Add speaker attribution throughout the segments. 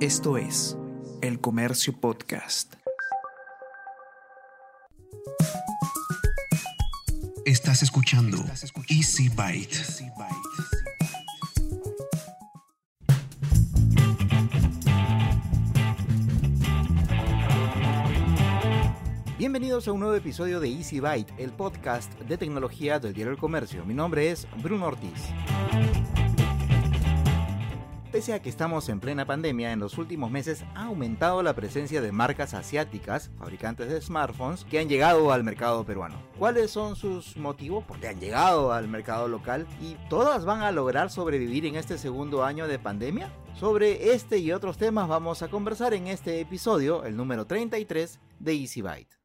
Speaker 1: Esto es El Comercio Podcast. Estás escuchando Easy Byte.
Speaker 2: Bienvenidos a un nuevo episodio de Easy Byte, el podcast de tecnología del diario El Comercio. Mi nombre es Bruno Ortiz. Pese a que estamos en plena pandemia, en los últimos meses ha aumentado la presencia de marcas asiáticas, fabricantes de smartphones, que han llegado al mercado peruano. ¿Cuáles son sus motivos? Porque han llegado al mercado local y todas van a lograr sobrevivir en este segundo año de pandemia. Sobre este y otros temas vamos a conversar en este episodio, el número 33 de Easy Byte.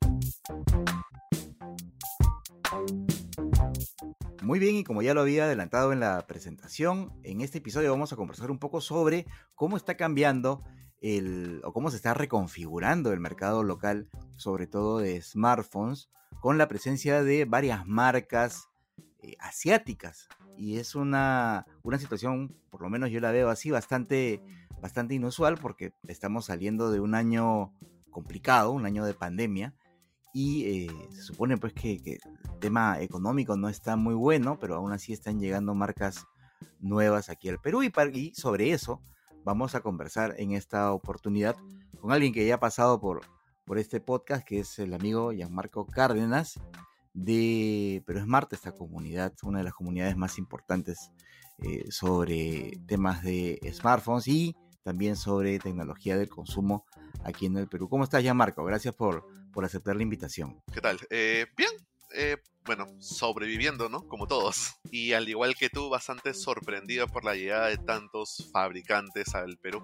Speaker 2: Muy bien, y como ya lo había adelantado en la presentación, en este episodio vamos a conversar un poco sobre cómo está cambiando el, o cómo se está reconfigurando el mercado local, sobre todo de smartphones, con la presencia de varias marcas eh, asiáticas. Y es una, una situación, por lo menos yo la veo así, bastante, bastante inusual porque estamos saliendo de un año complicado, un año de pandemia, y eh, se supone pues que, el tema económico no está muy bueno, pero aún así están llegando marcas nuevas aquí al Perú y, sobre eso vamos a conversar en esta oportunidad con alguien que ya ha pasado por, por este podcast, que es el amigo Gianmarco Cárdenas de Perú Smart, esta comunidad, una de las comunidades más importantes eh, sobre temas de smartphones y también sobre tecnología del consumo aquí en el Perú. ¿Cómo estás, Gianmarco? Gracias por, por aceptar la invitación.
Speaker 3: ¿Qué tal? Eh, bien, eh, bueno, sobreviviendo, ¿no? Como todos. Y al igual que tú, bastante sorprendido por la llegada de tantos fabricantes al Perú.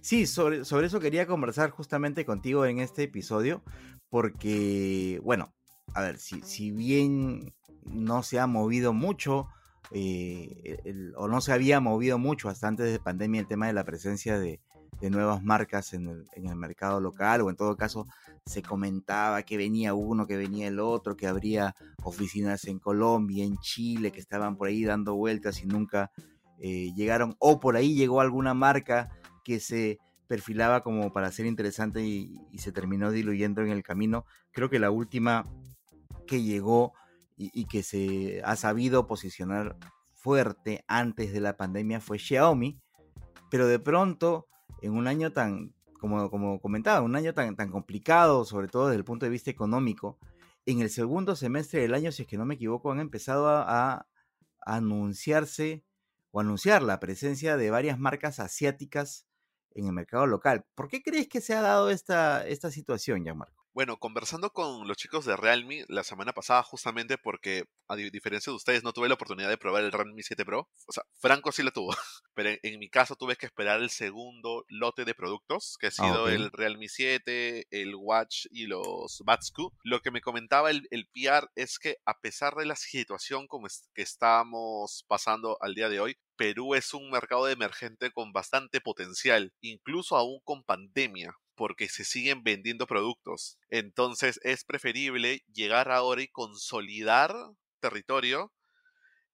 Speaker 2: Sí, sobre, sobre eso quería conversar justamente contigo en este episodio, porque, bueno, a ver, si, si bien no se ha movido mucho, eh, o no se había movido mucho hasta antes de pandemia el tema de la presencia de, de nuevas marcas en el, en el, mercado local, o en todo caso se comentaba que venía uno, que venía el otro, que habría oficinas en Colombia, en Chile, que estaban por ahí dando vueltas y nunca eh, llegaron, o por ahí llegó alguna marca que se perfilaba como para ser interesante y, se terminó diluyendo en el camino. Creo que la última que llegó y, y que se ha sabido posicionar fuerte antes de la pandemia fue Xiaomi, pero de pronto en un año tan, como, como comentaba, un año tan, tan complicado, sobre todo desde el punto de vista económico, en el segundo semestre del año, si es que no me equivoco, han empezado a, anunciarse o anunciar la presencia de varias marcas asiáticas en el mercado local. ¿Por qué crees que se ha dado esta, esta situación, Gianmarco?
Speaker 3: Bueno, conversando con los chicos de Realme la semana pasada, justamente porque, a diferencia de ustedes, no tuve la oportunidad de probar el Realme 7 Pro. O sea, Franco sí lo tuvo, pero en, en mi caso tuve que esperar el segundo lote de productos, que ha sido okay. el Realme 7, el Watch y los Buds Q. Lo que me comentaba el, el PR es que, a pesar de la situación como es, que estamos pasando al día de hoy, Perú es un mercado emergente con bastante potencial, incluso aún con pandemia porque se siguen vendiendo productos. Entonces es preferible llegar ahora y consolidar territorio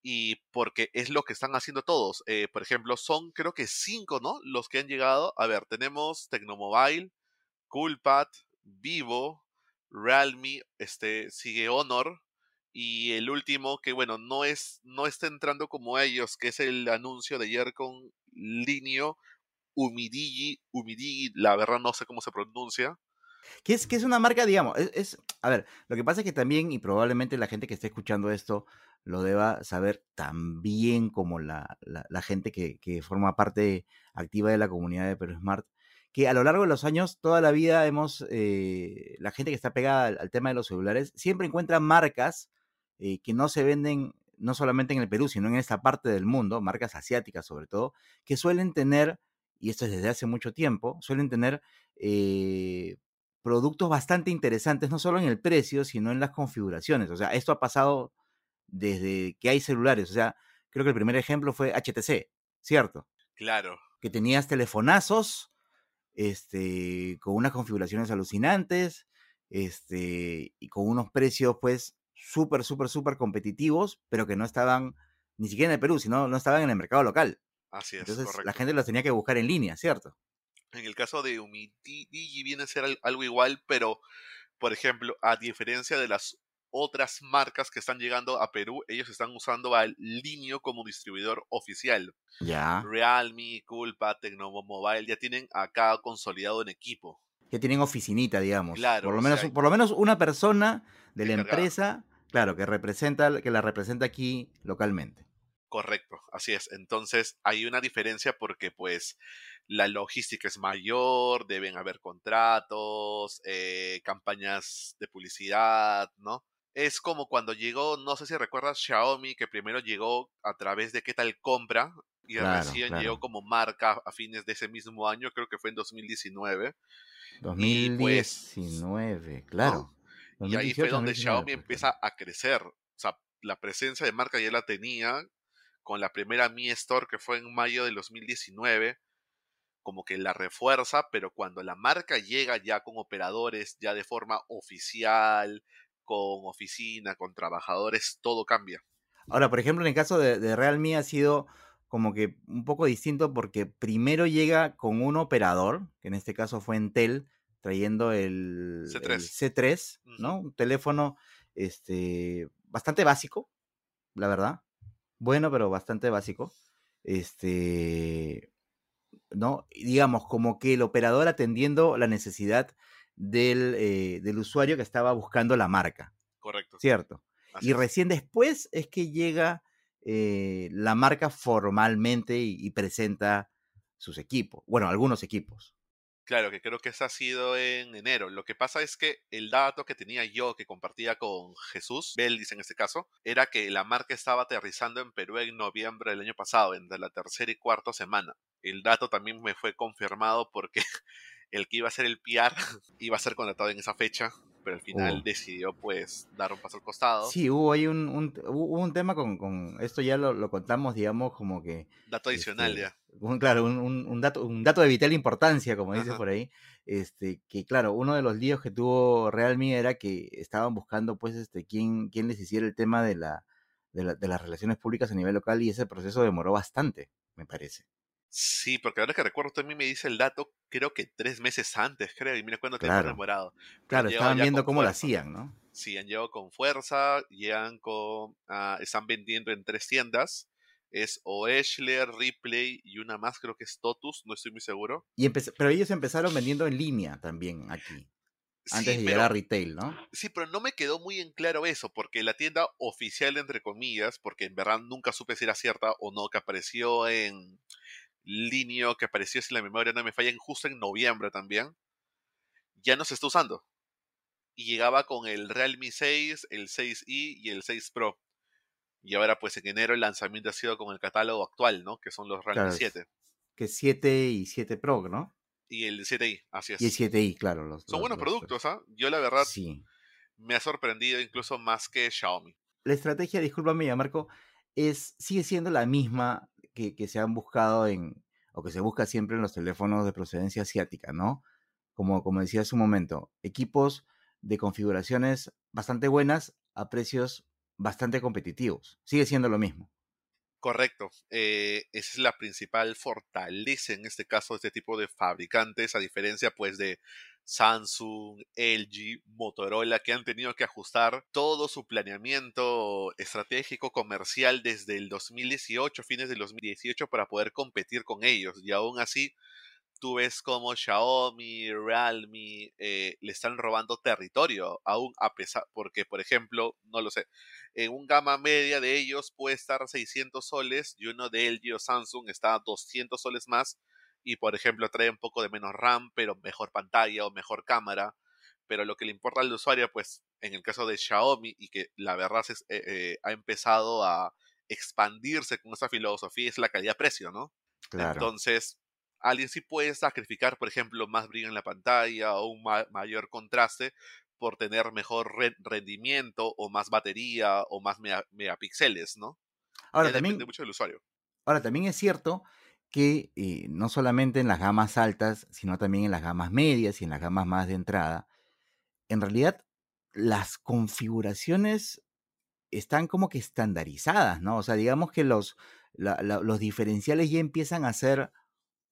Speaker 3: y porque es lo que están haciendo todos. Eh, por ejemplo, son creo que cinco, ¿no? Los que han llegado. A ver, tenemos Tecnomobile, Coolpad, Vivo, Realme, este, sigue Honor. Y el último, que bueno, no es, no está entrando como ellos, que es el anuncio de ayer con Linio, Umidigi, Umidigi, la verdad no sé cómo se pronuncia.
Speaker 2: Que es, que es una marca, digamos, es, a ver, lo que pasa es que también, y probablemente la gente que esté escuchando esto lo deba saber tan bien como la, la, gente que, que, forma parte activa de la comunidad de Perú Smart, que a lo largo de los años, toda la vida hemos, eh, la gente que está pegada al, al, tema de los celulares, siempre encuentra marcas eh, que no se venden no solamente en el Perú, sino en esta parte del mundo, marcas asiáticas sobre todo, que suelen tener y esto es desde hace mucho tiempo, suelen tener eh, productos bastante interesantes, no solo en el precio, sino en las configuraciones. O sea, esto ha pasado desde que hay celulares. O sea, creo que el primer ejemplo fue HTC, ¿cierto?
Speaker 3: Claro.
Speaker 2: Que tenías telefonazos, este, con unas configuraciones alucinantes, este, y con unos precios, pues, súper, súper, súper competitivos, pero que no estaban ni siquiera en el Perú, sino no estaban en el mercado local.
Speaker 3: Así es.
Speaker 2: Entonces
Speaker 3: correcto.
Speaker 2: la gente los tenía que buscar en línea, ¿cierto?
Speaker 3: En el caso de Umidigi viene a ser al- algo igual, pero, por ejemplo, a diferencia de las otras marcas que están llegando a Perú, ellos están usando al Linio como distribuidor oficial.
Speaker 2: Ya.
Speaker 3: Realme, Culpa, Tecnomobile ya tienen acá consolidado en equipo.
Speaker 2: Que tienen oficinita, digamos.
Speaker 3: Claro,
Speaker 2: por lo menos,
Speaker 3: sea,
Speaker 2: por lo menos una persona de la empresa, claro, que representa, que la representa aquí localmente.
Speaker 3: Correcto, así es. Entonces hay una diferencia porque pues la logística es mayor, deben haber contratos, eh, campañas de publicidad, ¿no? Es como cuando llegó, no sé si recuerdas Xiaomi, que primero llegó a través de qué tal compra y
Speaker 2: Claro,
Speaker 3: recién
Speaker 2: claro.
Speaker 3: llegó como marca a fines de ese mismo año, creo que fue en 2019. Y, pues,
Speaker 2: 2019, claro.
Speaker 3: Y ahí fue
Speaker 2: 2018,
Speaker 3: donde
Speaker 2: 2019,
Speaker 3: Xiaomi empieza a crecer. O sea, la presencia de marca ya la tenía con la primera Mi Store que fue en mayo del 2019. Como que la refuerza, pero cuando la marca llega ya con operadores, ya de forma oficial, con oficina, con trabajadores, todo cambia.
Speaker 2: Ahora, por ejemplo, en el caso de, de Realme ha sido como que un poco distinto porque primero llega con un operador, que en este caso fue Entel, trayendo el
Speaker 3: C3.
Speaker 2: el C3, ¿no? Un teléfono este, bastante básico, la verdad. Bueno, pero bastante básico. Este, ¿no? Digamos, como que el operador atendiendo la necesidad del, eh, del usuario que estaba buscando la marca,
Speaker 3: Correcto.
Speaker 2: ¿cierto?
Speaker 3: Así
Speaker 2: Y recién después es que llega eh, la marca formalmente y, y presenta sus equipos. Bueno, algunos equipos.
Speaker 3: Claro, que creo que esa ha sido en enero. Lo que pasa es que el dato que tenía yo, que compartía con Jesús, Beldis en este caso, era que la marca estaba aterrizando en Perú en noviembre del año pasado, entre la tercera y cuarta semana. El dato también me fue confirmado porque el que iba a ser el PR iba a ser contratado en esa fecha, pero al final decidió pues dar un paso al costado.
Speaker 2: Sí, hubo ahí un, un- hubo un tema con, con esto ya lo, lo contamos, digamos, como que
Speaker 3: Dato adicional
Speaker 2: este,
Speaker 3: ya.
Speaker 2: un- claro, un, un- dato, un dato de vital importancia, como dices por ahí, este, que claro, uno de los líos que tuvo Realme era que estaban buscando pues este quién, quién les hiciera el tema de la, de la- de las relaciones públicas a nivel local y ese proceso demoró bastante, me parece.
Speaker 3: Sí, porque ahora que recuerdo también me dice el dato, creo que tres meses antes, creo, y mira tiempo
Speaker 2: Claro.
Speaker 3: Pero han
Speaker 2: Claro, estaban viendo cómo lo
Speaker 3: fuerza.
Speaker 2: hacían, ¿no?
Speaker 3: Sí, han llegado con fuerza, llegan con, ah, están vendiendo en tres tiendas. Es Oeshler, Ripley y una más, creo que es Totus, no estoy muy seguro.
Speaker 2: Y pero ellos empezaron vendiendo en línea también aquí, antes
Speaker 3: Sí,
Speaker 2: de llegar a retail, ¿no?
Speaker 3: sí, pero no me quedó muy en claro eso, porque la tienda oficial, entre comillas, porque en verdad nunca supe si era cierta o no, que apareció en Linio, que apareció, si la memoria no me falla, en- justo en noviembre también, ya no se está usando. Y llegaba con el Realme 6, el 6i y el 6 Pro. Y ahora, pues en enero el lanzamiento ha sido con el catálogo actual, ¿no? Que son los Realme
Speaker 2: Claro, es
Speaker 3: 7
Speaker 2: que 7 y 7 Pro, ¿no?
Speaker 3: y el 7i, así
Speaker 2: Y el
Speaker 3: es.
Speaker 2: 7i, claro. Los,
Speaker 3: Son
Speaker 2: los-
Speaker 3: buenos
Speaker 2: los-
Speaker 3: productos, ¿ah? Yo la verdad
Speaker 2: Sí.
Speaker 3: me ha sorprendido incluso más que Xiaomi.
Speaker 2: La estrategia, discúlpame, ya, Marco, es, sigue siendo la misma que, se han buscado en, o que se busca siempre en los teléfonos de procedencia asiática, ¿no? Como, como decía hace un momento, equipos de configuraciones bastante buenas a precios bastante competitivos. Sigue siendo lo mismo.
Speaker 3: Correcto. eh, esa es la principal fortaleza en este caso de este tipo de fabricantes, a diferencia pues de Samsung, LG, Motorola, que han tenido que ajustar todo su planeamiento estratégico comercial desde el 2018, fines del 2018, para poder competir con ellos. Y aún así, tú ves como Xiaomi, Realme eh, le están robando territorio, aún a pesar, porque por ejemplo, no lo sé, en un gama media de ellos puede estar 600 soles y uno de LG o Samsung está a 200 soles más y por ejemplo trae un poco de menos RAM, pero mejor pantalla o mejor cámara, pero lo que le importa al usuario, pues en el caso de Xiaomi y que la verdad es, eh, eh, ha empezado a expandirse con esa filosofía es la calidad-precio, ¿no?
Speaker 2: Claro.
Speaker 3: Entonces, alguien sí puede sacrificar, por ejemplo, más brillo en la pantalla o un ma- mayor contraste por tener mejor re- rendimiento o más batería o más mega- megapíxeles, ¿no?
Speaker 2: Ahora
Speaker 3: Ya
Speaker 2: también,
Speaker 3: depende mucho del usuario.
Speaker 2: ahora también es cierto que eh, no solamente en las gamas altas, sino también en las gamas medias y en las gamas más de entrada, en realidad las configuraciones están como que estandarizadas, ¿no? O sea, digamos que los, los diferenciales ya empiezan a ser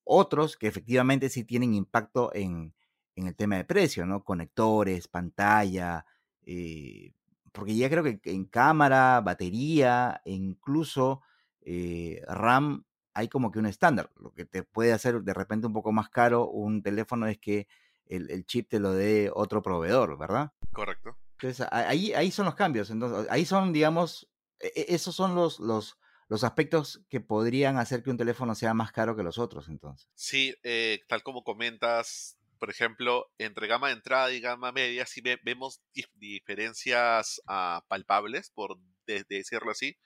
Speaker 2: otros que efectivamente sí tienen impacto en, en el tema de precio, ¿no? Conectores, pantalla, eh, porque ya creo que en cámara, batería e incluso eh, RAM hay como que un estándar. Lo que te puede hacer de repente un poco más caro un teléfono es que el, el chip te lo dé otro proveedor, ¿verdad?
Speaker 3: Correcto.
Speaker 2: Entonces, ahí, ahí son los cambios. Entonces, ahí son, digamos, e- e- esos son los, los, los aspectos que podrían hacer que un teléfono sea más caro que los otros, entonces.
Speaker 3: Sí, eh, tal como comentas, por ejemplo, entre gama de entrada y gama media, sí ve- vemos dif- diferencias ah, palpables, por de- decirlo así,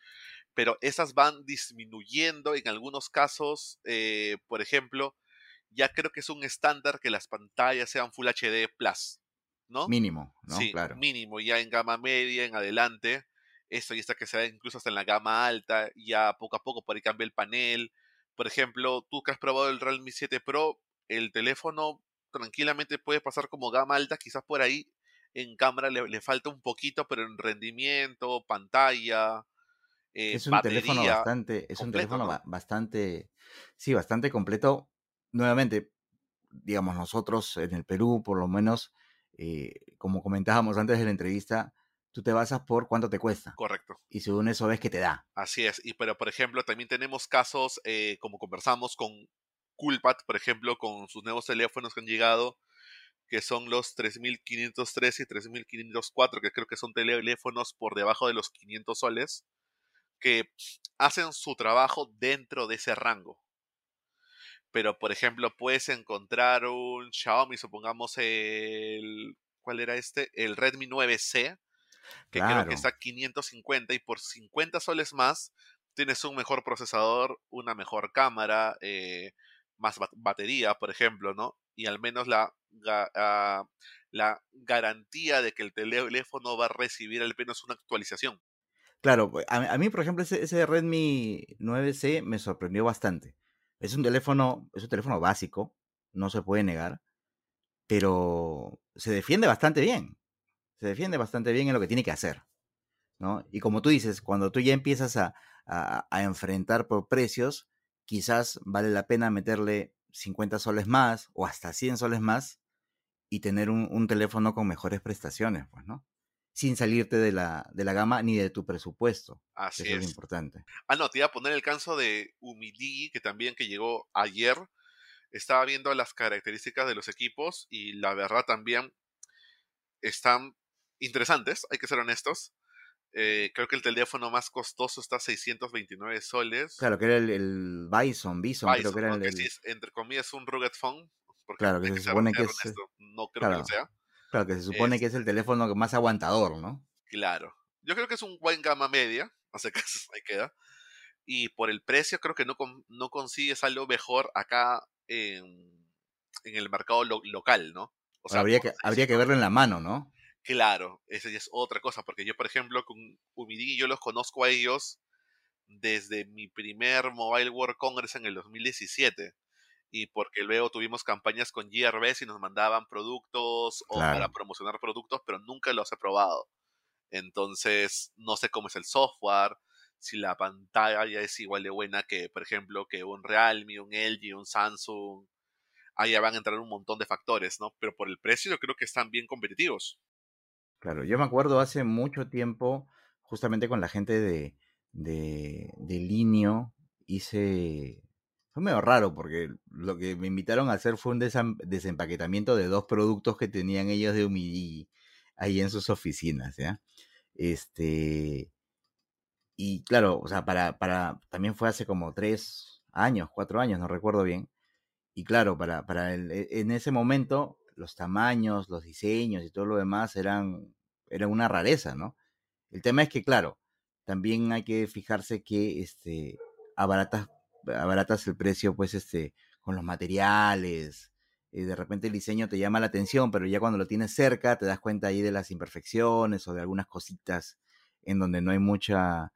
Speaker 3: pero esas van disminuyendo en algunos casos. eh, por ejemplo, ya creo que es un estándar que las pantallas sean Full HD Plus, ¿no?
Speaker 2: Mínimo, ¿no?
Speaker 3: Sí,
Speaker 2: claro.
Speaker 3: mínimo, ya en gama media, en adelante. Esto ya está que se da incluso hasta en la gama alta, ya poco a poco por ahí cambia el panel. Por ejemplo, tú que has probado el Realme 7 Pro, el teléfono tranquilamente puede pasar como gama alta, quizás por ahí en cámara le, le falta un poquito, pero en rendimiento, pantalla, eh,
Speaker 2: Es un teléfono bastante, es un
Speaker 3: completo,
Speaker 2: teléfono
Speaker 3: ¿no?
Speaker 2: ba- bastante, sí, bastante completo. Nuevamente, digamos, nosotros en el Perú, por lo menos, eh, como comentábamos antes de la entrevista, tú te basas por cuánto te cuesta.
Speaker 3: correcto.
Speaker 2: Y según eso ves que te da.
Speaker 3: Así es, y pero por ejemplo también tenemos casos eh, como conversamos con Coolpad, por ejemplo, con sus nuevos teléfonos que han llegado, que son los 3503 y 3504, que creo que son teléfonos por debajo de los 500 soles, que hacen su trabajo dentro de ese rango. Pero por ejemplo, puedes encontrar un Xiaomi, supongamos el ¿cuál era este? El Redmi 9C, que creo que está a 550 y por 50 soles más tienes un mejor procesador, una mejor cámara, eh, más ba- batería, por ejemplo, ¿no? Y al menos la, ga- ah, la garantía de que el teléfono va a recibir al menos una actualización.
Speaker 2: Claro, pues, a, a mí, por ejemplo, ese, Redmi 9C me sorprendió bastante. Es un teléfono, es un teléfono básico, no se puede negar, pero se defiende bastante bien. Se defiende bastante bien en lo que tiene que hacer, ¿no? Y como tú dices, cuando tú ya empiezas a, a- a enfrentar por precios, quizás vale la pena meterle 50 soles más o hasta 100 soles más y tener un, un teléfono con mejores prestaciones, pues, ¿no? Sin salirte de la, de la gama ni de tu presupuesto.
Speaker 3: Así
Speaker 2: Eso es importante.
Speaker 3: Ah, no, te iba a poner el caso de Humidigi, que también que llegó ayer. Estaba viendo las características de los equipos y la verdad también están interesantes, hay que ser honestos. Eh, creo que el teléfono más costoso está a 629 soles.
Speaker 2: Claro, que era el, el Bison, Bison, creo
Speaker 3: Bison,
Speaker 2: que era
Speaker 3: ¿no?
Speaker 2: el,
Speaker 3: que
Speaker 2: el-
Speaker 3: sí es, entre comillas, un rugged phone. Porque
Speaker 2: Claro, que se supone que es, eh,
Speaker 3: honesto, no creo que lo sea.
Speaker 2: Claro, que se supone que es el teléfono más aguantador, ¿no?
Speaker 3: Claro. Yo creo que es un buen gama media, hace caso, ahí queda. Y por el precio creo que no, no consigues algo mejor acá en, en el mercado lo- local, ¿no? O
Speaker 2: habría, que, habría que verlo en la mano, ¿no?
Speaker 3: Claro, esa es otra cosa, porque yo, por ejemplo, con Humidigi yo los conozco a ellos desde mi primer Mobile World Congress en el 2017. Y porque luego tuvimos campañas con GRBs y nos mandaban productos o para promocionar productos, pero nunca los he probado. Entonces, no sé cómo es el software, si la pantalla es igual de buena que, por ejemplo, que un Realme, un LG, un Samsung. Ahí van a entrar un montón de factores, ¿no? Pero por el precio yo creo que están bien competitivos.
Speaker 2: Claro, yo me acuerdo hace mucho tiempo, justamente con la gente de, de, de Linio, hice... Fue medio raro porque lo que me invitaron a hacer fue un desempaquetamiento de dos productos que tenían ellos de Humidigi ahí en sus oficinas, ¿ya? Este... Y claro, o sea, para, para, también fue hace como tres años, cuatro años, no recuerdo bien. Y claro, para, para el- e- en ese momento los tamaños, los diseños y todo lo demás eran, eran una rareza, ¿no? El tema es que, claro, también hay que fijarse que este, abaratas, abaratas el precio, pues, este, con los materiales. eh, de repente el diseño te llama la atención, pero ya cuando lo tienes cerca te das cuenta ahí de las imperfecciones o de algunas cositas en donde no hay mucha,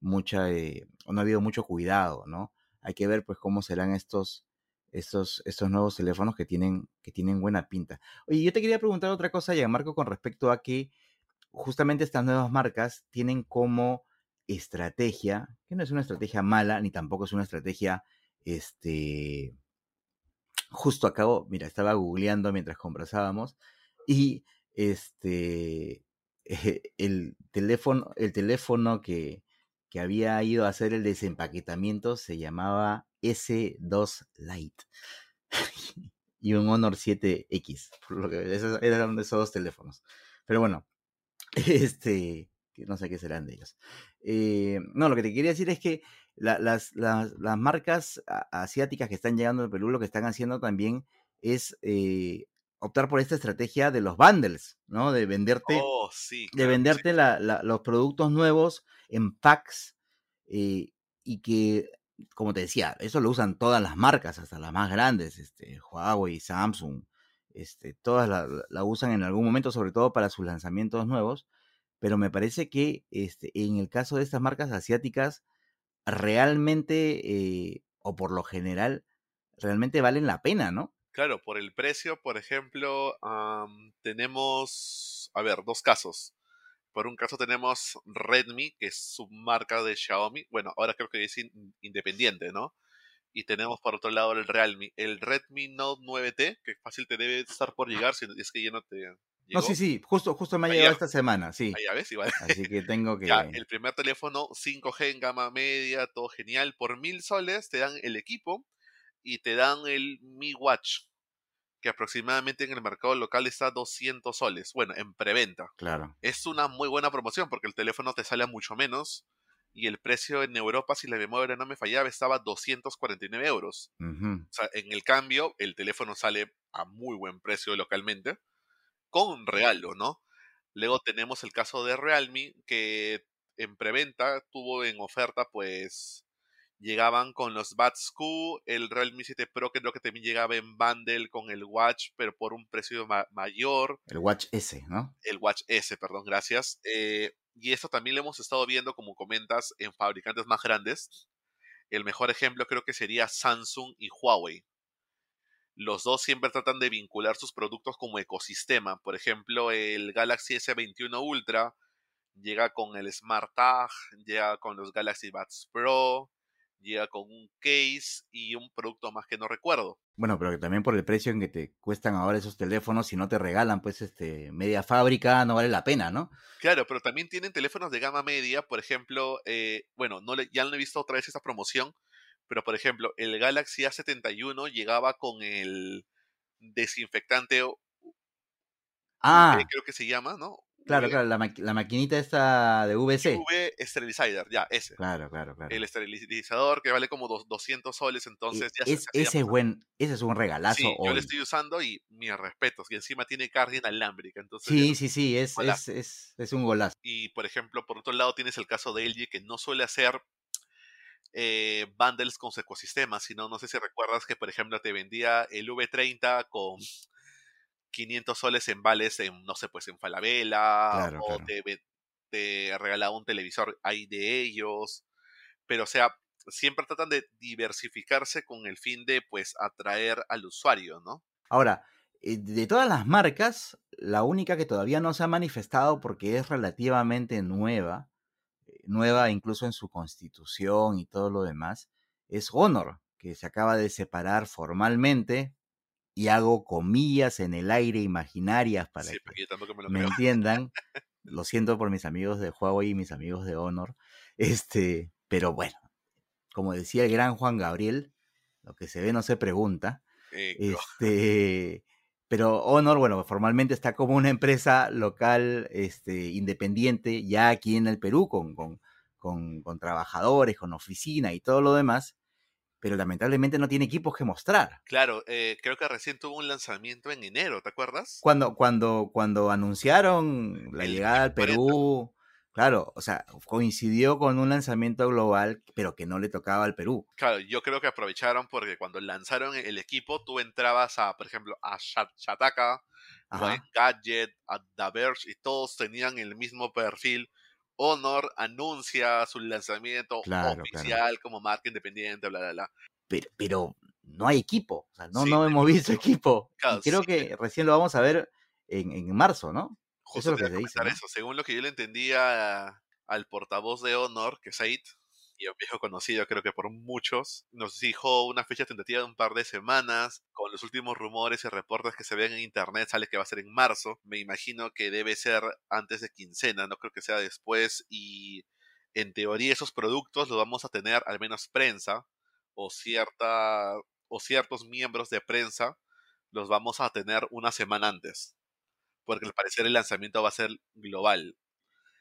Speaker 2: mucha, eh, no ha habido mucho cuidado, ¿no? Hay que ver, pues, cómo serán estos, estos, estos nuevos teléfonos que tienen, que tienen buena pinta. Oye, yo te quería preguntar otra cosa, Marco, con respecto a que justamente estas nuevas marcas tienen como estrategia, que no es una estrategia mala, ni tampoco es una estrategia, este, justo acabo, mira, estaba googleando mientras conversábamos y este el teléfono, el teléfono que, que había ido a hacer el desempaquetamiento se llamaba S2 Lite y un Honor 7X, por lo que eran esos dos teléfonos. Pero bueno, este, que no sé qué serán de ellos. Eh, no, lo que te quería decir es que la- las, las, las marcas asiáticas que están llegando al Perú lo que están haciendo también es eh, optar por esta estrategia de los bundles, ¿no? De venderte,
Speaker 3: Oh, sí,
Speaker 2: de
Speaker 3: sí.
Speaker 2: venderte la- la- los productos nuevos en packs eh, y que, como te decía, eso lo usan todas las marcas, hasta las más grandes, este, Huawei, Samsung, este, todas la- la usan en algún momento, sobre todo para sus lanzamientos nuevos, pero me parece que este, en el caso de estas marcas asiáticas, realmente, eh, o por lo general, realmente valen la pena, ¿no?
Speaker 3: Claro, por el precio, por ejemplo, am, tenemos, a ver, dos casos. Por un caso tenemos Redmi, que es su marca de Xiaomi. Bueno, ahora creo que es in- independiente, ¿no? Y tenemos por otro lado el Realme, el Redmi Note 9T, que fácil te debe estar por llegar, si es que ya no te
Speaker 2: No, sí, sí, justo, justo me ha llegado esta semana, sí.
Speaker 3: Ahí ya ves, igual.
Speaker 2: Así que tengo que...
Speaker 3: Ya, el primer teléfono 5G en gama media, todo genial. Por mil soles te dan el equipo y te dan el Mi Watch, que aproximadamente en el mercado local está a 200 soles. Bueno, en preventa.
Speaker 2: Claro.
Speaker 3: Es una muy buena promoción porque el teléfono te sale a mucho menos y el precio en Europa, si la memoria no me fallaba, estaba a 249 euros. O sea, en el cambio, el teléfono sale a muy buen precio localmente, con regalo, ¿no? Luego tenemos el caso de Realme, que en preventa tuvo en oferta, pues, llegaban con los Buds Q, el Realme 7 Pro creo que también llegaba en bundle con el Watch, pero por un precio ma- mayor,
Speaker 2: El Watch S, ¿no?
Speaker 3: el Watch S, perdón, gracias. Eh, y esto también lo hemos estado viendo, como comentas, en fabricantes más grandes. El mejor ejemplo creo que sería Samsung y Huawei. Los dos siempre tratan de vincular sus productos como ecosistema. Por ejemplo, el Galaxy S21 Ultra llega con el Smart Tag, llega con los Galaxy Buds Pro, llega con un case y un producto más que no recuerdo.
Speaker 2: Bueno, pero que también por el precio en que te cuestan ahora esos teléfonos, si no te regalan, pues, este, media fábrica, no vale la pena, ¿no?
Speaker 3: Claro, pero también tienen teléfonos de gama media, por ejemplo, eh, bueno, no le- ya no he visto otra vez esta promoción, pero por ejemplo, el Galaxy A71 llegaba con el desinfectante
Speaker 2: Ah,
Speaker 3: creo que se llama, ¿no?
Speaker 2: claro, claro, la, maqui- la maquinita esta de VC.
Speaker 3: UV Sterilizer, ya, ese.
Speaker 2: Claro, claro, claro.
Speaker 3: El esterilizador que vale como dos- 200 soles,
Speaker 2: E-
Speaker 3: entonces ya
Speaker 2: es,
Speaker 3: se
Speaker 2: ese es buen, ese es un regalazo
Speaker 3: Sí, yo lo estoy usando y mis respetos. Y encima tiene carga inalámbrica, entonces
Speaker 2: Sí, sí, sí, es, es, es un golazo.
Speaker 3: Y por ejemplo, por otro lado tienes el caso de LG que no suele hacer eh, bundles con su ecosistema, sino no sé si recuerdas que por ejemplo te vendía el V30 con 500 soles en vales en, no sé, pues en Falabella,
Speaker 2: Claro,
Speaker 3: o
Speaker 2: claro.
Speaker 3: Te, regalaba un televisor ahí de ellos, pero o sea, siempre tratan de diversificarse con el fin de pues atraer al usuario, ¿no?
Speaker 2: Ahora, eh, de todas las marcas, la única que todavía no se ha manifestado porque es relativamente nueva, nueva incluso en su constitución y todo lo demás, es Honor, que se acaba de separar formalmente, y hago comillas en el aire imaginarias para
Speaker 3: sí,
Speaker 2: que
Speaker 3: me lo
Speaker 2: me
Speaker 3: creo.
Speaker 2: entiendan. Lo siento por mis amigos de Huawei y mis amigos de Honor. Este, pero bueno, como decía el gran Juan Gabriel, lo que se ve no se pregunta. Este, pero Honor, bueno, formalmente está como una empresa local, este, independiente, ya aquí en el Perú, con, con, con, con trabajadores, con oficina y todo lo demás, pero lamentablemente no tiene equipos que mostrar.
Speaker 3: Claro, eh, creo que recién tuvo un lanzamiento en enero, ¿te acuerdas?
Speaker 2: Cuando, cuando, cuando anunciaron la
Speaker 3: El
Speaker 2: llegada al
Speaker 3: 40.
Speaker 2: Perú, claro, o sea, coincidió con un lanzamiento global, pero que no le tocaba al Perú.
Speaker 3: Claro, yo creo que aprovecharon porque cuando lanzaron el equipo, tú entrabas a, por ejemplo, a Shat- Shataka, a. Gadget, a The Verge, y todos tenían el mismo perfil. Honor anuncia su lanzamiento
Speaker 2: Claro,
Speaker 3: oficial como marca independiente, bla, bla, bla.
Speaker 2: Pero, pero no hay equipo, o sea, no,
Speaker 3: Sí,
Speaker 2: no hemos visto
Speaker 3: equipo. Claro,
Speaker 2: creo
Speaker 3: sí,
Speaker 2: que recién lo vamos a ver en, en marzo, ¿no?
Speaker 3: Justo
Speaker 2: lo
Speaker 3: te
Speaker 2: que
Speaker 3: iba a
Speaker 2: se dice,
Speaker 3: comentar
Speaker 2: ¿no?
Speaker 3: eso. Según lo que yo le entendía al portavoz de Honor, que es Said, y un viejo conocido, creo que por muchos. Nos dijo una fecha tentativa de un par de semanas. Con los últimos rumores y reportes que se ven en internet, sale que va a ser en marzo. Me imagino que debe ser antes de quincena, no creo que sea después. Y en teoría, esos productos los vamos a tener, al menos prensa, o cierta o ciertos miembros de prensa los vamos a tener una semana antes. Porque al parecer el lanzamiento va a ser global.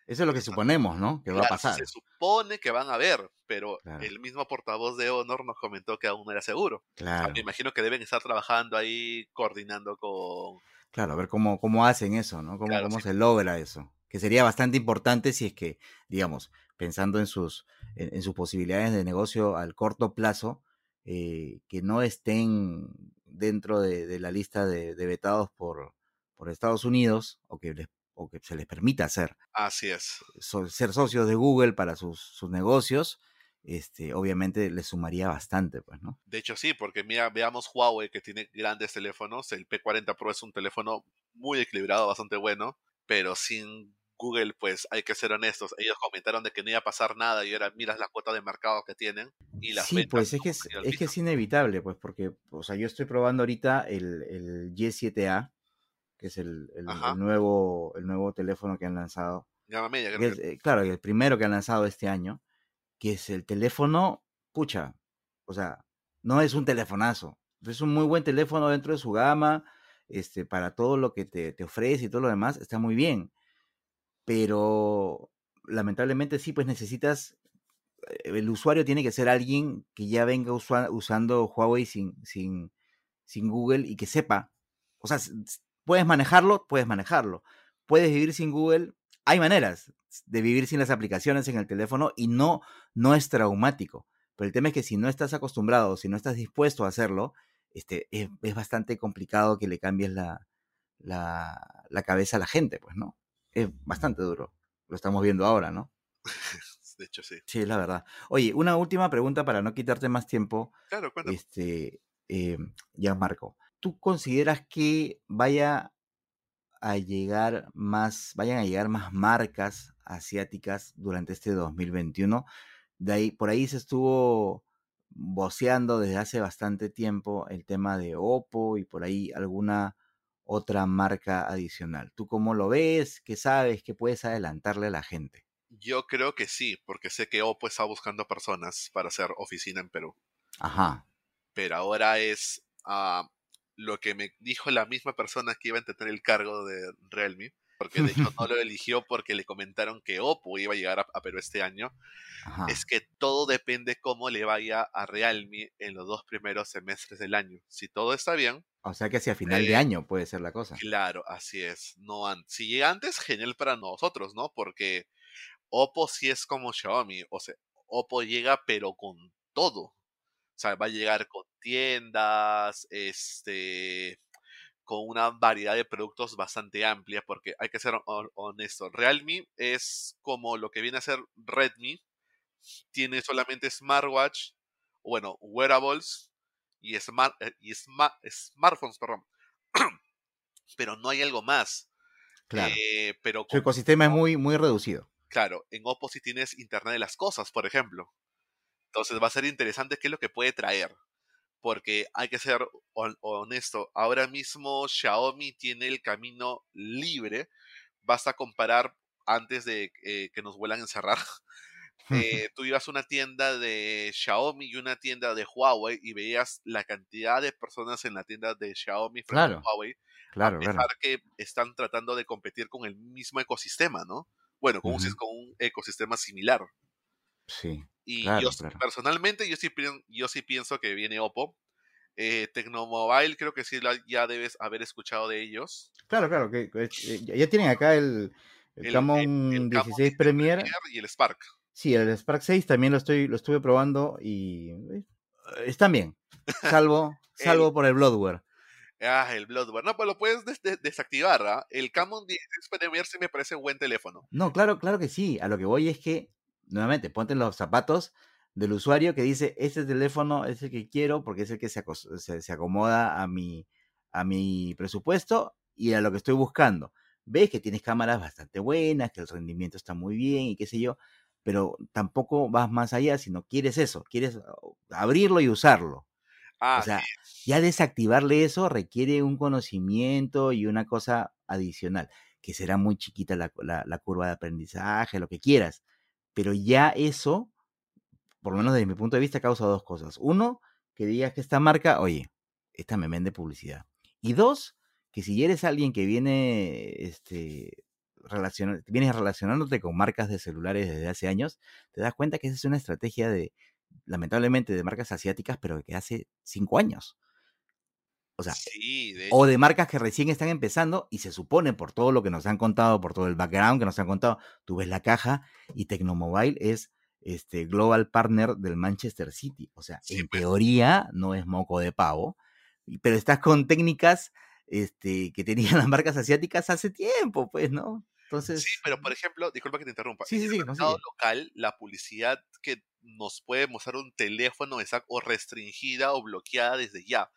Speaker 2: Eso es lo que suponemos, ¿no? Que va a pasar.
Speaker 3: Se supone que van a ver, pero el mismo portavoz de Honor nos comentó que aún no era seguro.
Speaker 2: Claro.
Speaker 3: me imagino que deben estar trabajando ahí, coordinando con...
Speaker 2: Claro, a ver cómo, cómo hacen eso, ¿no? Cómo, cómo se logra eso. Que sería bastante importante si es que, digamos, pensando en sus, en, sus posibilidades de negocio al corto plazo, eh, que no estén dentro de, la lista de, vetados por, por Estados Unidos o que les o que se les permita hacer.
Speaker 3: Así es.
Speaker 2: ser socios de Google para sus, sus, negocios, este, obviamente les sumaría bastante, pues, ¿no?
Speaker 3: De hecho, sí, porque mira, veamos Huawei que tiene grandes teléfonos. El P40 Pro es un teléfono muy equilibrado, bastante bueno, pero sin Google, pues hay que ser honestos. Ellos comentaron de que no iba a pasar nada y ahora miras la cuota de mercado que tienen y las
Speaker 2: Sí, pues es que es, es que es inevitable, pues, porque, o sea, yo estoy probando ahorita el, el Y7A que es el, nuevo, el nuevo teléfono que han lanzado. Eh, claro, el primero que han lanzado este año, que es el teléfono, pucha, o sea, no es un telefonazo, es un muy buen teléfono dentro de su gama, este, para todo lo que te, ofrece y todo lo demás, está muy bien. Pero lamentablemente sí, pues necesitas, eh, el usuario tiene que ser alguien que ya venga usando Huawei sin, sin, sin Google y que sepa, o sea, ¿Puedes manejarlo? Puedes manejarlo. ¿Puedes vivir sin Google? Hay maneras de vivir sin las aplicaciones en el teléfono y no, no es traumático. Pero el tema es que si no estás acostumbrado, si no estás dispuesto a hacerlo, este, es, bastante complicado que le cambies la, la, cabeza a la gente, pues, ¿no? Es bastante duro. Lo estamos viendo ahora, ¿no?
Speaker 3: De hecho, sí.
Speaker 2: Sí, es la verdad. Oye, una última pregunta para no quitarte más tiempo.
Speaker 3: Claro, cuéntame.
Speaker 2: Este, eh, Marco. ¿Tú consideras que vaya a llegar más, vayan a llegar más marcas asiáticas durante este 2021? De ahí, por ahí se estuvo voceando desde hace bastante tiempo el tema de Oppo y por ahí alguna otra marca adicional. ¿Tú cómo lo ves? ¿Qué sabes? ¿Qué puedes adelantarle a la gente?
Speaker 3: Yo creo que sí, porque sé que Oppo está buscando personas para hacer oficina en Perú.
Speaker 2: Ajá.
Speaker 3: Pero ahora es ah, lo que me dijo la misma persona que iba a tener el cargo de Realme, porque de hecho no lo eligió porque le comentaron que Oppo iba a llegar a, Perú este año, es que todo depende cómo le vaya a Realme en los dos primeros semestres del año. Si todo está bien.
Speaker 2: O sea que hacia final de eh, año puede ser la cosa.
Speaker 3: Claro, así es. No si llega antes, genial para nosotros, ¿no? Porque Oppo sí es como Xiaomi. O sea, Oppo llega pero con todo. O sea, va a llegar con tiendas, este, con una variedad de productos bastante amplia, porque hay que ser honesto. Realme es como lo que viene a ser Redmi. Tiene solamente smartwatch, bueno, wearables y, smart, eh, y smartphones, perdón. pero no hay algo más.
Speaker 2: Claro.
Speaker 3: Eh, pero
Speaker 2: Su ecosistema es muy, muy reducido.
Speaker 3: Claro, en Oppo si tienes Internet de las Cosas, por ejemplo. Entonces va a ser interesante qué es lo que puede traer. Porque hay que ser honesto. Ahora mismo Xiaomi tiene el camino libre. Basta comparar antes de eh, que nos vuelan a encerrar. Eh, tú ibas a una tienda de Xiaomi y una tienda de Huawei y veías la cantidad de personas en la tienda de Xiaomi frente a Huawei.
Speaker 2: Claro,
Speaker 3: a que están tratando de competir con el mismo ecosistema, ¿no? Bueno, con, con un ecosistema similar.
Speaker 2: Sí.
Speaker 3: Y yo personalmente yo sí, yo sí pienso que viene Oppo. Eh, Tecnomobile creo que sí ya debes haber escuchado de ellos.
Speaker 2: Claro, claro, que, eh, ya tienen acá el, el, Camon 16 Premier.
Speaker 3: y el Spark.
Speaker 2: Sí, el Spark 6 también lo estoy lo estuve probando y eh, están bien, salvo salvo por el Bloodware.
Speaker 3: Ah, el Bloodware. No, pues lo puedes desactivar, ¿ah? El Camon 16 Premier sí me parece un buen teléfono.
Speaker 2: No, claro, claro que sí. A lo que voy es que nuevamente, ponte los zapatos del usuario que dice, este teléfono es el que quiero porque es el que se, se, acomoda a mi, a mi presupuesto y a lo que estoy buscando. Ves que tienes cámaras bastante buenas, que el rendimiento está muy bien y qué sé yo, pero tampoco vas más allá, sino quieres eso, quieres uh, abrirlo y usarlo.
Speaker 3: Ah,
Speaker 2: O sea, ya desactivarle eso requiere un conocimiento y una cosa adicional, que será muy chiquita la, la- la curva de aprendizaje, lo que quieras, pero ya eso, por lo menos desde mi punto de vista, causa dos cosas. Uno, que digas que esta marca, oye, esta me vende publicidad. Y dos, que si eres alguien que viene, este, vienes relacionándote con marcas de celulares desde hace años, te das cuenta que esa es una estrategia de, lamentablemente, de marcas asiáticas, pero que hace cinco años. O sea,
Speaker 3: sí, de
Speaker 2: o de marcas que recién están empezando y se supone por todo lo que nos han contado, por todo el background que nos han contado, tú ves la caja y Tecnomobile es este global partner del Manchester City. O sea,
Speaker 3: Sí,
Speaker 2: en
Speaker 3: pues.
Speaker 2: teoría no es moco de pavo, pero estás con técnicas este, que tenían las marcas asiáticas hace tiempo, pues, ¿no?
Speaker 3: Sí,
Speaker 2: Entonces,
Speaker 3: pero por ejemplo, disculpa que te interrumpa.
Speaker 2: sí,
Speaker 3: En
Speaker 2: sí,
Speaker 3: el
Speaker 2: sí,
Speaker 3: mercado local, la publicidad que nos puede mostrar un teléfono está o restringida o bloqueada desde ya.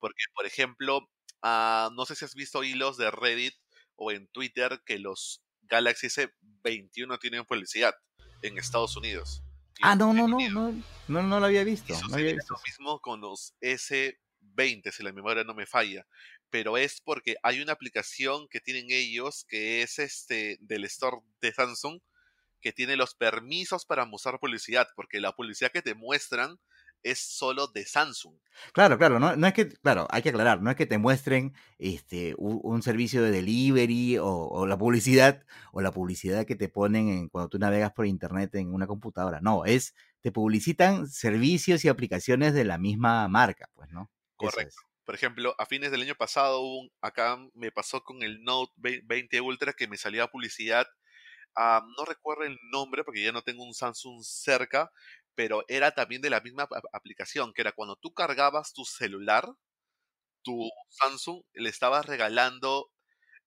Speaker 3: Porque, por ejemplo, ah, no sé si has visto hilos de Reddit o en Twitter que los Galaxy S21 tienen publicidad en Estados Unidos.
Speaker 2: Ah, no, no, no, no, no, no lo había visto, no había
Speaker 3: sucedería
Speaker 2: visto
Speaker 3: lo mismo con los S20, si la memoria no me falla. Pero es porque hay una aplicación que tienen ellos que es este del store de Samsung que tiene los permisos para mostrar publicidad, porque la publicidad que te muestran es solo de Samsung.
Speaker 2: Claro, claro, no, no es que, claro, hay que aclarar, no es que te muestren este un, un servicio de delivery o, o la publicidad o la publicidad que te ponen en, cuando tú navegas por internet en una computadora. No, es te publicitan servicios y aplicaciones de la misma marca, pues, ¿no?
Speaker 3: Correcto.
Speaker 2: es.
Speaker 3: Por ejemplo, a fines del año pasado, hubo un- acá me pasó con el Note 20 Ultra que me salía publicidad no recuerdo el nombre porque ya no tengo un Samsung cerca, pero era también de la misma ap- aplicación, que era cuando tú cargabas tu celular, tu Samsung le estabas regalando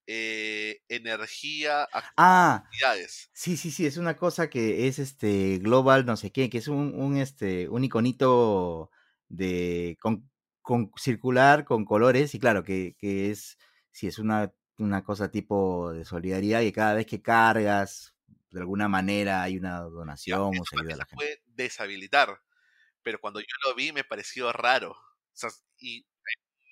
Speaker 3: eh, energía a
Speaker 2: Ah,
Speaker 3: actividades.
Speaker 2: sí, sí, sí, es una cosa que es este global no sé qué, que es un, un este un iconito de con, con circular con colores y claro que, que es si es una, una cosa tipo de solidaridad y cada vez que cargas de alguna manera hay una
Speaker 3: Ya,
Speaker 2: donación o
Speaker 3: eso
Speaker 2: se ayuda a la gente.
Speaker 3: puede deshabilitar, pero cuando yo lo vi me pareció raro. O sea, y en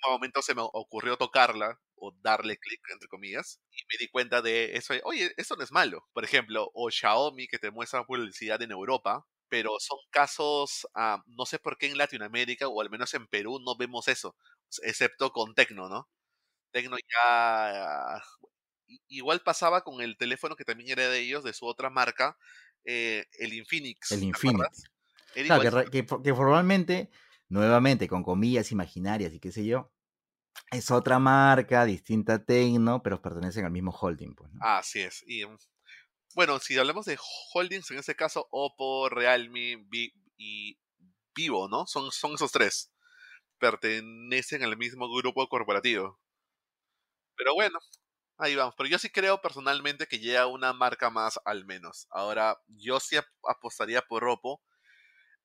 Speaker 3: un momento se me ocurrió tocarla o darle clic, entre comillas, y me di cuenta de eso. Oye, esto no es malo. Por ejemplo, o Xiaomi que te muestra publicidad en Europa, pero son casos, ah, no sé por qué en Latinoamérica o al menos en Perú no vemos eso, excepto con Tecno, ¿no? Tecno ya... Igual pasaba con el teléfono que también era de ellos, de su otra marca, eh, el Infinix,
Speaker 2: El.
Speaker 3: Era
Speaker 2: Claro, que,
Speaker 3: igual,
Speaker 2: re- que, fo- que formalmente, nuevamente, con comillas imaginarias y qué sé yo, es otra marca, distinta Tecno, pero pertenecen al mismo holding, pues, ¿no?
Speaker 3: así es. Y bueno, si hablamos de holdings, en este caso Oppo, Realme Vi- y Vivo, ¿no? Son, son esos tres. Pertenecen al mismo grupo corporativo. Pero bueno, ahí vamos. Pero yo sí creo personalmente que llega una marca más al menos. Ahora, yo sí ap- apostaría por Oppo.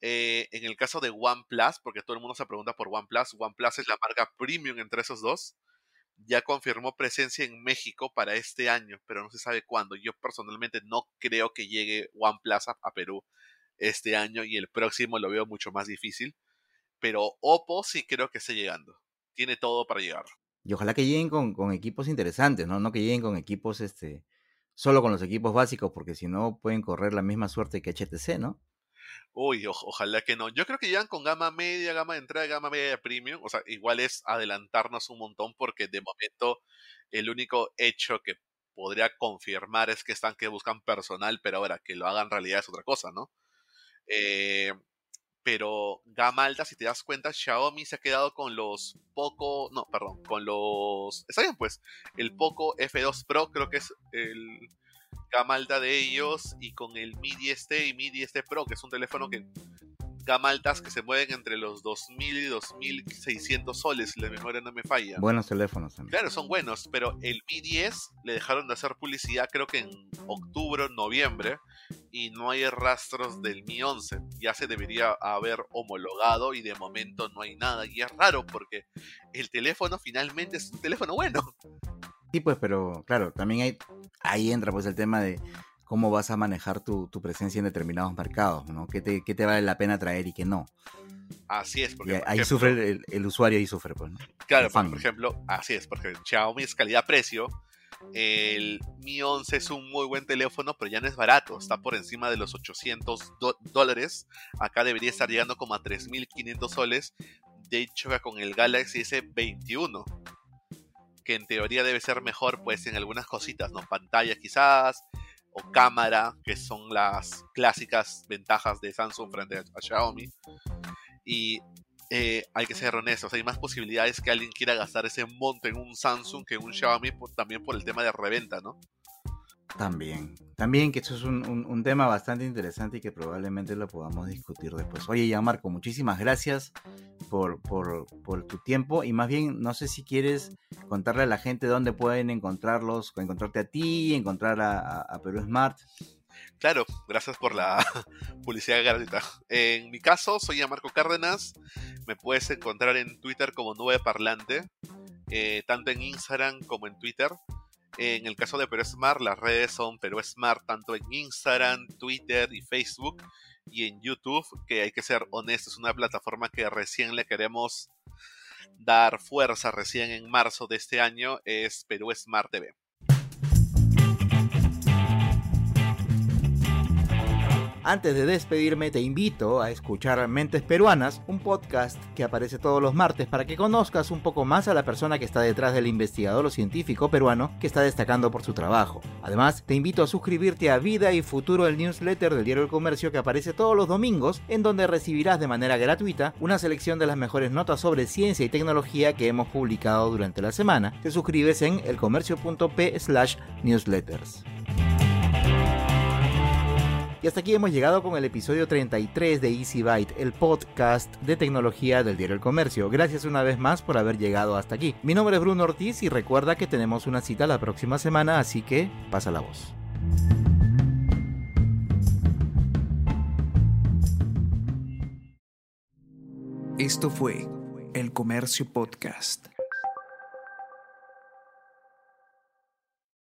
Speaker 3: Eh, en el caso de OnePlus, porque todo el mundo se pregunta por OnePlus, OnePlus es la marca premium entre esos dos. Ya confirmó presencia en México para este año, pero no se sabe cuándo. Yo personalmente no creo que llegue OnePlus a, a Perú este año y el próximo lo veo mucho más difícil. Pero Oppo sí creo que esté llegando. Tiene todo para llegar.
Speaker 2: Y ojalá que lleguen con, con equipos interesantes, ¿no? No que lleguen con equipos, este, solo con los equipos básicos, porque si no pueden correr la misma suerte que HTC, ¿no?
Speaker 3: Uy, ojalá que no. Yo creo que llegan con gama media, gama de entrada, gama media premium. O sea, igual es adelantarnos un montón porque de momento el único hecho que podría confirmar es que están que buscan personal, pero ahora que lo hagan realidad es otra cosa, ¿no? Eh, pero gama alta, si te das cuenta, Xiaomi se ha quedado con los Poco, no, perdón, con los... Está bien, pues, el Poco F2 Pro creo que es el gama alta de ellos y con el Mi 10T y Mi 10T Pro, que es un teléfono que gama altas que se mueven entre los 2000 y 2600 soles, si la memoria no me falla.
Speaker 2: Buenos teléfonos también.
Speaker 3: Claro, son buenos, pero el Mi 10 le dejaron de hacer publicidad creo que en octubre noviembre y no hay rastros del Mi 11. Ya se debería haber homologado y de momento no hay nada. Y es raro porque el teléfono finalmente es un teléfono bueno.
Speaker 2: Sí, pues, pero claro, también hay, ahí entra pues el tema de cómo vas a manejar tu, presencia en determinados mercados, ¿no? ¿Qué te, te vale la pena traer y qué no?
Speaker 3: Así es, porque
Speaker 2: ahí sufre el, usuario, ahí sufre, pues, ¿no?
Speaker 3: Claro, por ejemplo, así es, porque Xiaomi es calidad-precio, el Mi 11 es un muy buen teléfono, pero ya no es barato. Está por encima de los 800 dólares. Acá debería estar llegando como a 3.500 soles. De hecho, con el Galaxy S21. Que en teoría debe ser mejor, pues, en algunas cositas, ¿no? Pantalla quizás. O cámara, que son las clásicas ventajas de Samsung frente a Xiaomi. Y eh, hay que ser honestos, hay más posibilidades que alguien quiera gastar ese monte en un Samsung que en un Xiaomi, también por el tema de reventa, ¿no?
Speaker 2: También, también que eso es un, tema bastante interesante y que probablemente lo podamos discutir después. Oye, ya Marco, muchísimas gracias por, por, tu tiempo y más bien, no sé si quieres contarle a la gente dónde pueden encontrarlos, encontrarte a ti, encontrar a, a Perú Smart.
Speaker 3: Claro, gracias por la publicidad gratuita. En mi caso, soy Marco Cárdenas. Me puedes encontrar en Twitter como Nube Parlante, eh, tanto en Instagram como en Twitter. En el caso de Perú Smart, las redes son Perú Smart tanto en Instagram, Twitter y Facebook y en YouTube, que hay que ser honestos, es una plataforma que recién le queremos dar fuerza, recién en marzo de este año, es Perú Smart TV.
Speaker 2: Antes de despedirme, te invito a escuchar Mentes Peruanas, un podcast que aparece todos los martes para que conozcas un poco más a la persona que está detrás del investigador o científico peruano que está destacando por su trabajo. Además, te invito a suscribirte a Vida y Futuro, el newsletter del diario El Comercio que aparece todos los domingos, en donde recibirás de manera gratuita una selección de las mejores notas sobre ciencia y tecnología que hemos publicado durante la semana. Te suscribes en elcomercio.p slash newsletters. Y hasta aquí hemos llegado con el episodio 33 de Easy Byte, el podcast de tecnología del diario El Comercio. Gracias una vez más por haber llegado hasta aquí. Mi nombre es Bruno Ortiz y recuerda que tenemos una cita la próxima semana, así que pasa la voz.
Speaker 1: Esto fue El Comercio Podcast.